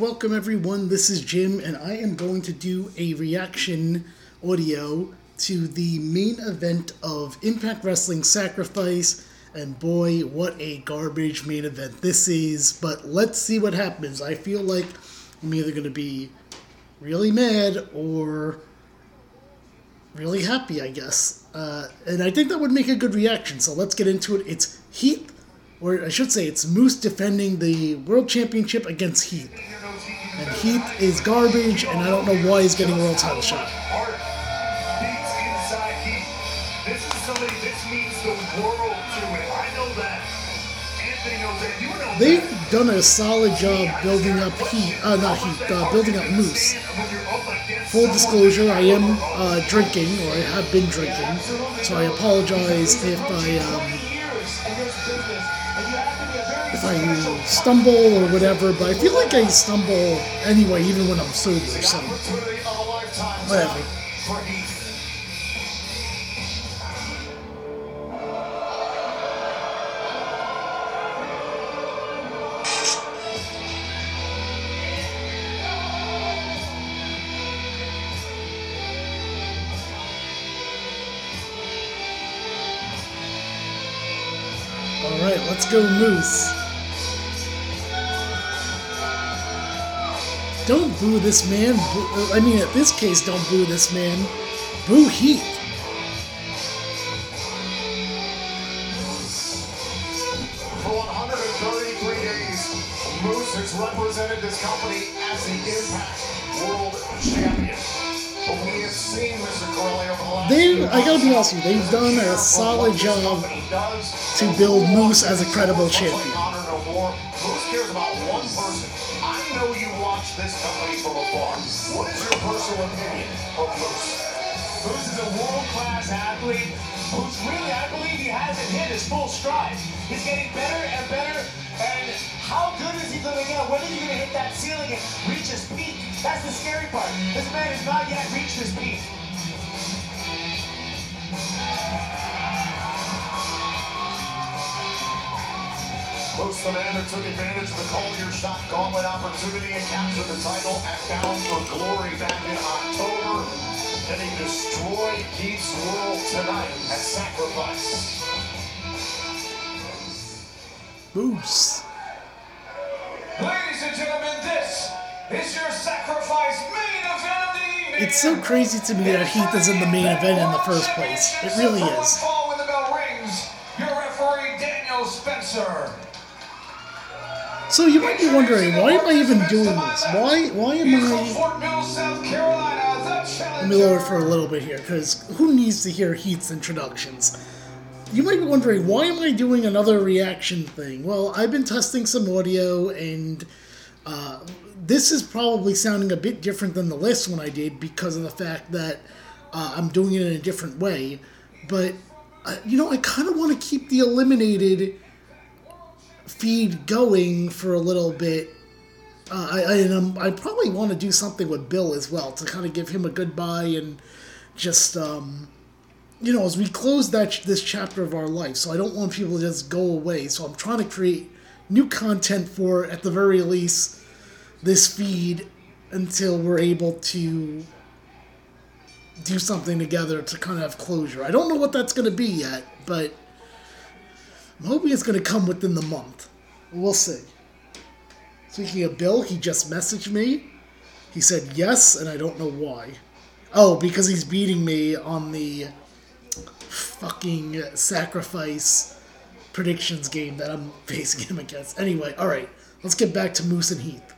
Welcome everyone, this is Jim, and I am going to do a reaction audio to the main event of Impact Wrestling Sacrifice. And boy, what a garbage main event this is. But let's see what happens. I feel like I'm either going to be really mad or really happy, I guess. Uh, and I think that would make a good reaction. So let's get into it. It's Heath, or I should say, it's Moose defending the World Championship against Heath. And Heath is garbage, and I don't know why he's getting a world title shot. They've done a solid job building up Heath, uh, not Heath, uh, building up Moose. Full disclosure, I am uh, drinking, or I have been drinking, so I apologize if I um, I stumble or whatever, but I feel like I stumble anyway, even when I'm sober, so whatever. Alright, let's go Moose. Don't boo this man. Boo, uh, I mean, at this case, don't boo this man. Boo Heath. For 133 days, Moose has represented this company as the Impact World Champion. We have seen Mr. Corley over the last they, I gotta be honest with you, they've done a solid job to build Moose as a credible champion. Moose cares about one person. Know you watch this company from afar. What is your personal opinion of Moose? Moose is a world-class athlete who's really, I believe he hasn't hit his full stride. He's getting better and better, and how good is he going to get? When is he going to hit that ceiling and reach his peak? That's the scary part. This man has not yet reached his peak. Man that took advantage of the Call Your Shot Gauntlet opportunity and captured the title at Bound for Glory back in October. Can he destroyed Heath's world tonight at Sacrifice? Moose. Ladies and gentlemen, this is your Sacrifice main event of the evening. It's so crazy to me that Heath is in the main event in the first place. It really is. When the bell rings, your referee Daniel Spencer. So you might be wondering, why am I even doing this? Why why am I... Fort Mill, South Let me lower it for a little bit here, because who needs to hear Heath's introductions? You might be wondering, why am I doing another reaction thing? Well, I've been testing some audio, and uh, this is probably sounding a bit different than the last one I did because of the fact that uh, I'm doing it in a different way. But, uh, you know, I kind of want to keep the eliminated feed going for a little bit. Uh, I I, um, I probably want to do something with Bill as well to kind of give him a goodbye and just um, you know as we close that this chapter of our life. So I don't want people to just go away. So I'm trying to create new content for at the very least this feed until we're able to do something together to kind of have closure. I don't know what that's going to be yet, but I'm hoping it's going to come within the month. We'll see. Speaking of Bill, he just messaged me. He said yes, and I don't know why. Oh, because he's beating me on the fucking sacrifice predictions game that I'm facing him against. Anyway, alright, let's get back to Moose and. Heath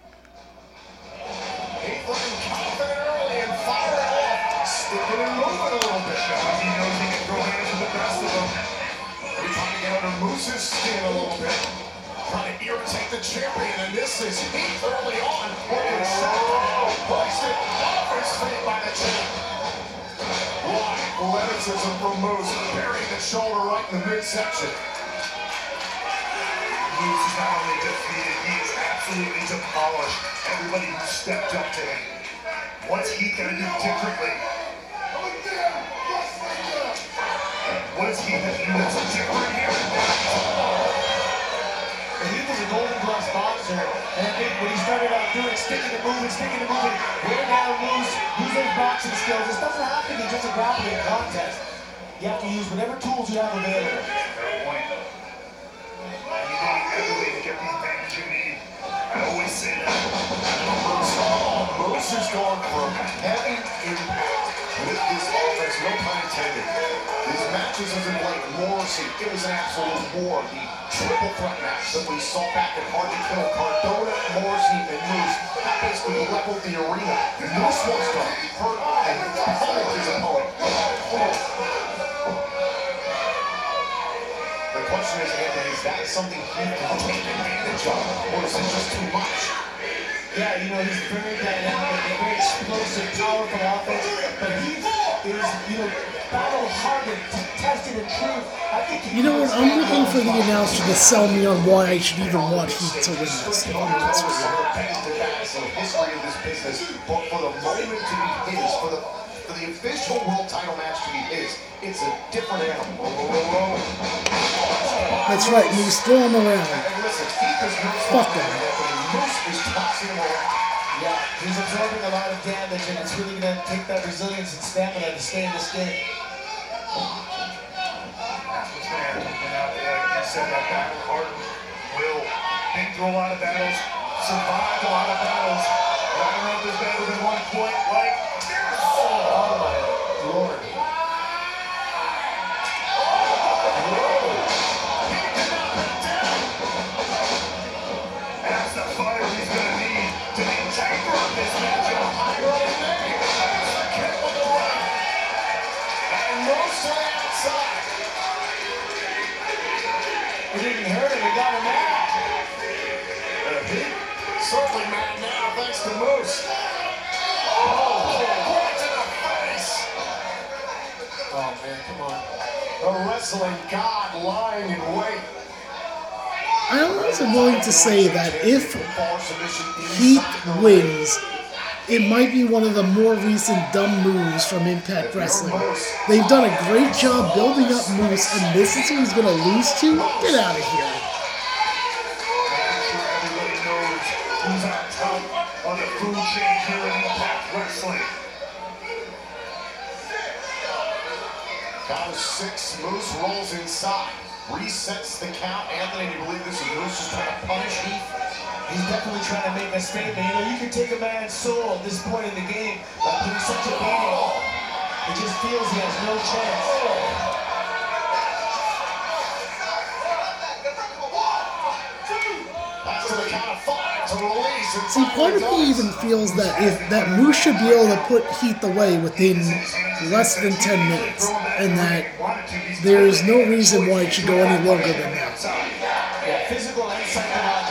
the champion, and this is Heath early on. Working shot, placed it over his feet by the champ. Wide athleticism from Moose, burying the shoulder right in the midsection. Moose is not only defeated, he is absolutely demolished everybody who stepped up to him. What's he gonna do differently? What is he gonna do that's different here? He was a golden gloves boxer, and I think when he started out doing, sticking and moving, sticking and moving, wear down, lose, use those boxing skills. This doesn't have to be just a grappling contest. You have to use whatever tools you have available. Fair point. You need everybody to get these things you need. I always say that. Moose is going for heavy impact with this offense, no pun intended. These matches have been like Morrissey. It was an absolute war. The triple threat match that we saw back at Hard to Kill, Cardona, Morrissey, and Moose. That basically leveled the arena. Moose wants to hurt and pummel his opponent. The question is, Anthony, is that something he can take advantage of, or is it just too much? Yeah, you know, he's very dynamic, very explosive, powerful offense, but he is, you know, battle hardened, tested and true. I think You know what? I'm looking for the announcer to sell me on why I should even want Heath to win this. If I'm honest with you. That's the history of this business, but for the moment to be his, for the for the official world title match to be his, it's a different animal. That's right, Moose. Throw him around. And Heath is no Fuck him. Is tossing. Yeah, he's absorbing a lot of damage, and it's really going to take that resilience and stamina to stay in this game. Said, that battle hardened will been through a lot of battles, survived a lot of battles. I don't know if there's ever been one point like certainly mad now thanks to Moose. Oh, right to the face. Oh man, come on. The wrestling god lying in wait. I always am willing to say that if Heath wins, it might be one of the more recent dumb moves from Impact Wrestling. They've done a great job building up Moose, and this is who he's going to lose to? Get out of here. Chain here in Impact Wrestling. Count of six, Moose rolls inside. Resets the count. Anthony, do you believe this is Moose just trying to punish Heath? He's definitely trying to make a statement. You know, you can take a man's soul at this point in the game by putting such a beating. He just feels he has no chance. See, part of me even feels that if that Moose should be able to put Heath away within less than 10 minutes, and that there is no reason why it should go any longer than that. Yeah, physical and psychological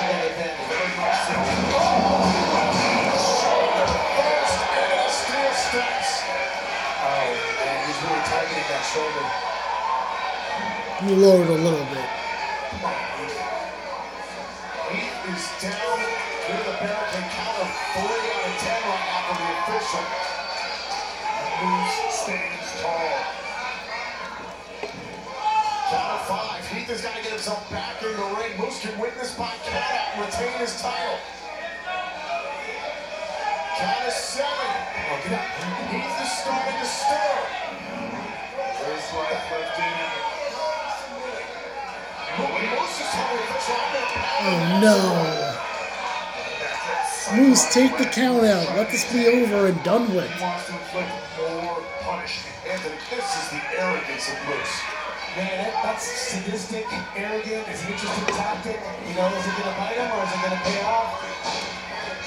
Oh no. Moose, take the count out. Let this be over and done with. He this is the arrogance of Moose. Man, that's sadistic, arrogant. It's an interesting tactic. You know, is it going to bite him or is it going to pay off?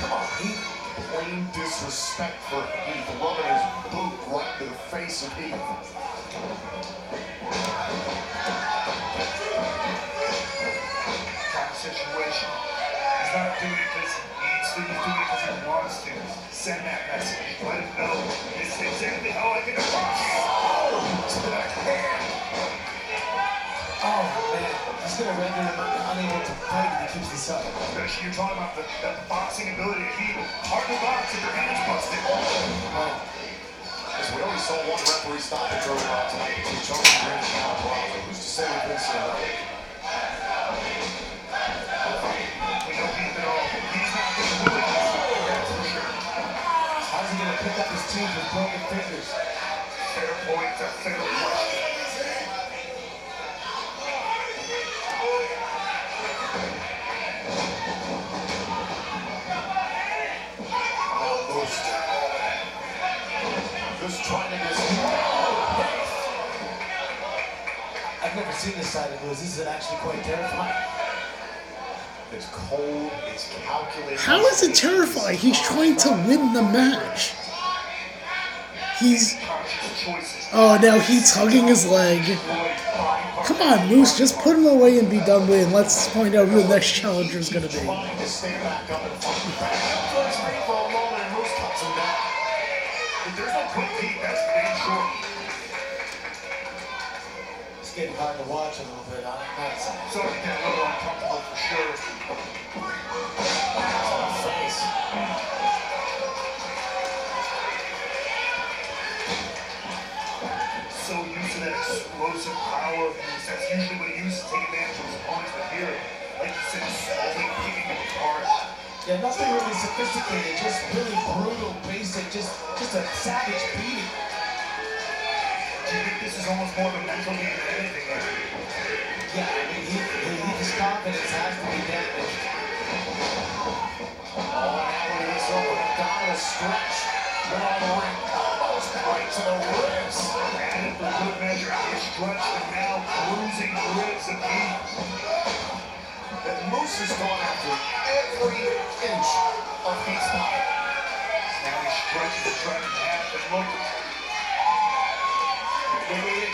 Come on, Heath. Plain disrespect for Heath, rubbing his boot right to the face of Heath. Not doing it because he needs to. He's doing it because he wants to. Send that message. Let him know is exactly how I can approach you. To the hand. Oh man, he's going to render him unable to fight if he keeps this up. You're talking about the, the boxing ability Heath. Hard to box if your hands busted. As we only saw one referee stop the on tonight between Tony Green Who's to say we couldn't pick up his team with broken fingers. Fair point, a fair question. Just trying to get I've never seen this side of Moose. This is actually quite terrifying. It's cold, it's calculated. How is it terrifying? He's trying to win the match. He's. Oh, now he's hugging his leg. Come on, Moose, just put him away and be done with it. and Let's find out who the next challenger is going to be. Getting hard to watch a little bit. I'm not a little uncomfortable for sure. Explosive power of Moose. That's usually what he uses to take advantage of his opponents. But here, like you said, slowly picking him apart. Yeah, nothing really sophisticated, just really brutal, basic, just just a savage beating. Do you think this is almost more of a mental game than anything? Like, Yeah, I mean, he, he, his confidence has to be damaged. Oh, now at this open abdominal stretch. Then on the ring, almost right to the ribs. Good measure, he stretched and now. And Moose has gone after every inch of body. Now he stretches the half and look. Is.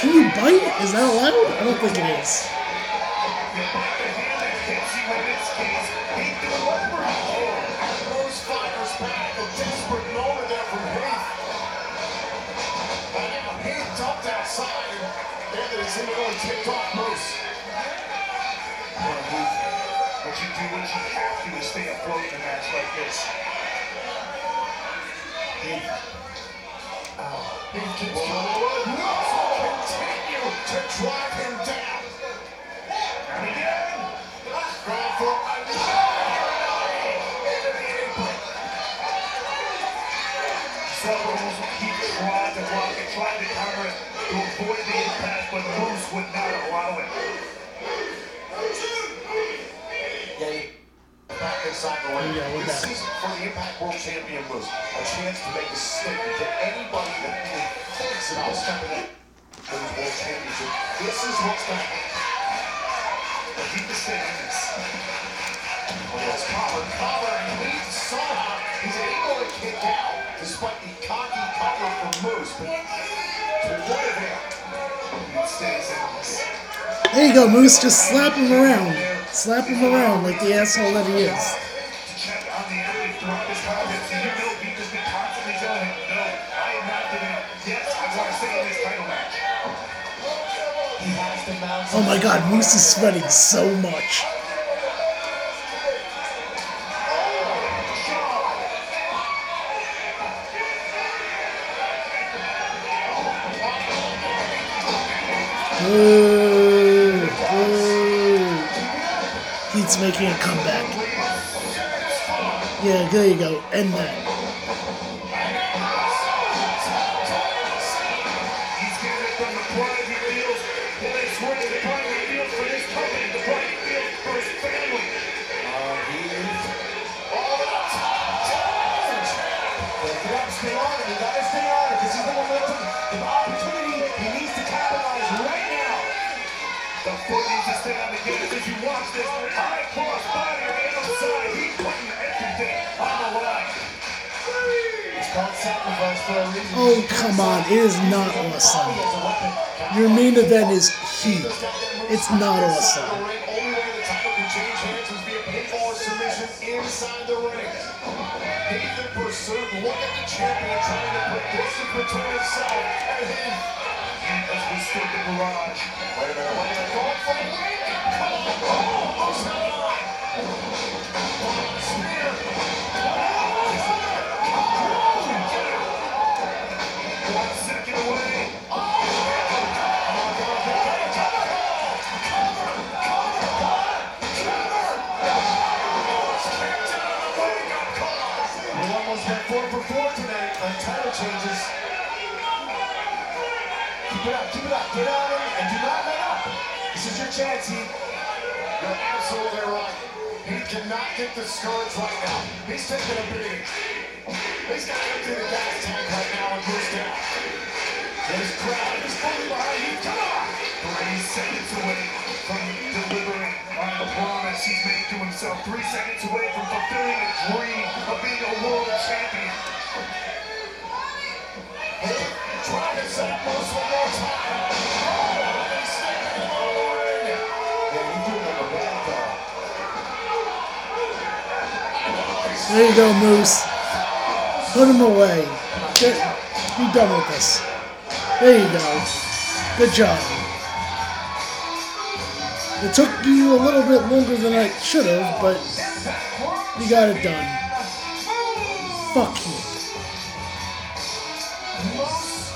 Can you bite? Is that allowed? I don't think it is. Anthony seemingly tipped off Heath, But you do what you have to to stay afloat in a match like this. Heath. Oh, Heath keeps coming will continue to drive him down. Impact, but Moose would not allow it. Yeah, Back inside the ring. Yeah, we're this back. season for the Impact World Champion Moose, a chance to make a statement to anybody that even thinks about stepping in for this World Championship. This is what's going to happen. But Heath is saying this. Well, it's Collar. Collar and Heath somehow he's able to kick out despite the cocky cover from Moose. But to what avail? There you go, Moose. Just slap him around. Slap him around like the asshole that he is. Oh my god, Moose is sweating so contest, Ooh, ooh. He's making a comeback. Yeah, there you go. End that. This. On. It's. Oh, come on. It is not awesome. Your main event is Heath. It's not awesome. Inside the ring. In pursuit. Look at the champion trying to put distance between himself and cannot get discouraged right now. He's taking a beating. He's got to empty the gas tank right now and boost down. And his crowd is fully behind you. Come on! Three seconds away from delivering on the promise he's made to himself. Three seconds away from fulfilling a dream of being a world champion. Hey, try to set up Moose one more time. There you go, Moose. Put him away. Get, be done with this. There you go. Good job. It took you a little bit longer than I should have, but you got it done. Fuck you. Moose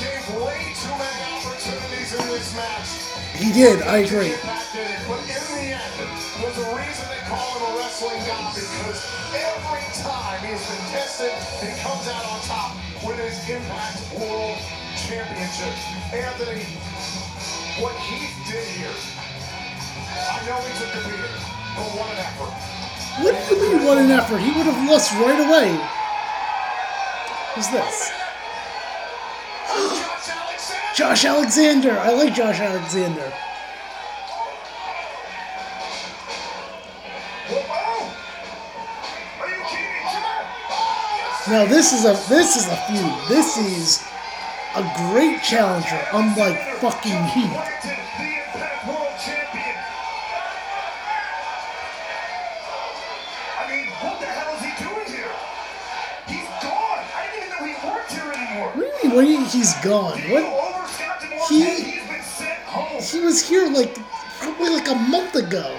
gave way too many opportunities in this match. He did, I agree. Impact did it, but in the end, there's a reason they call him a wrestling god because every time he's been tested, he comes out on top with his Impact World Championship. Anthony, what he did here, I know he took the beating, but what an effort. What do you mean, what an effort? He would have lost right away. Who's this? Josh Alexander. I like Josh Alexander. Whoa! Are you kidding? Come on! Now this is a this is a feud. This is a great challenger, unlike fucking Heath. Warrington, the Impact World Champion. I mean, what the hell he doing here? He's gone. I didn't even know he worked here anymore. What do you he's gone? What? He- and he's been sent home. He was here like probably like a month ago,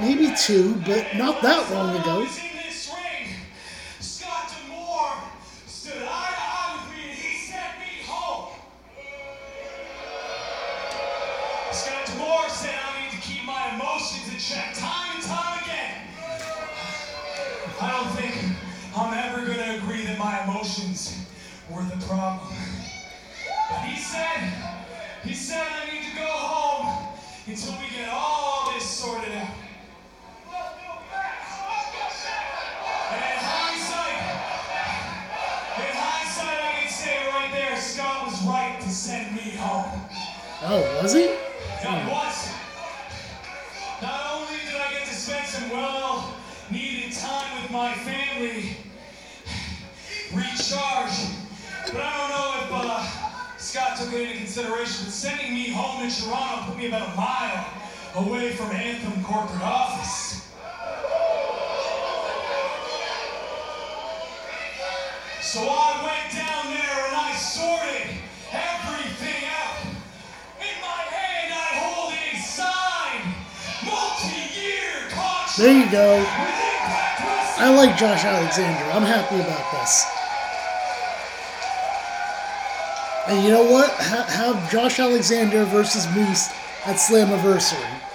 maybe two, but not that long ago. Send me home. Oh, was he? Yeah, he was. Not only did I get to spend some well-needed time with my family, recharge, but I don't know if uh, Scott took it into consideration. But sending me home to Toronto put me about a mile away from Anthem corporate office. So I went There you go. I like Josh Alexander. I'm happy about this. And you know what? Ha- have Josh Alexander versus Moose at Slammiversary.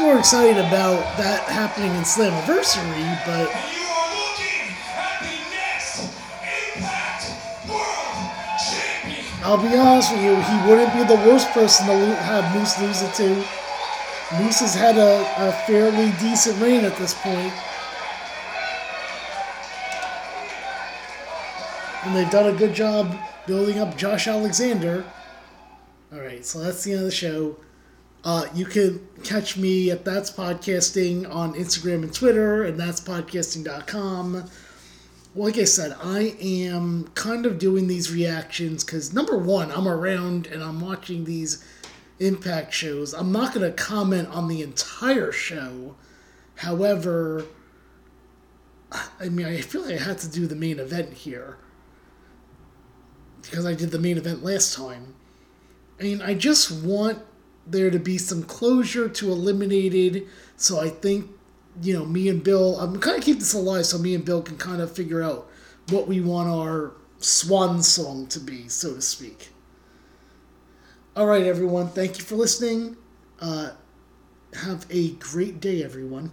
More excited about that happening in Slammiversary, but. I'll be honest with you, he wouldn't be the worst person to have Moose lose it to. Moose has had a, a fairly decent reign at this point. And they've done a good job building up Josh Alexander. Alright, so that's the end of the show. Uh, you can catch me at That's Podcasting on Instagram and Twitter, and that's podcasting.com. Like I said, I am kind of doing these reactions because number one, I'm around and I'm watching these impact shows. I'm not going to comment on the entire show. However, I mean, I feel like I had to do the main event here because I did the main event last time. I mean, I just want there to be some closure to Eliminated. So I think, you know, me and Bill, I'm kind of keep this alive so me and Bill can kind of figure out what we want our swan song to be, so to speak. All right, everyone. Thank you for listening. Uh, have a great day, everyone.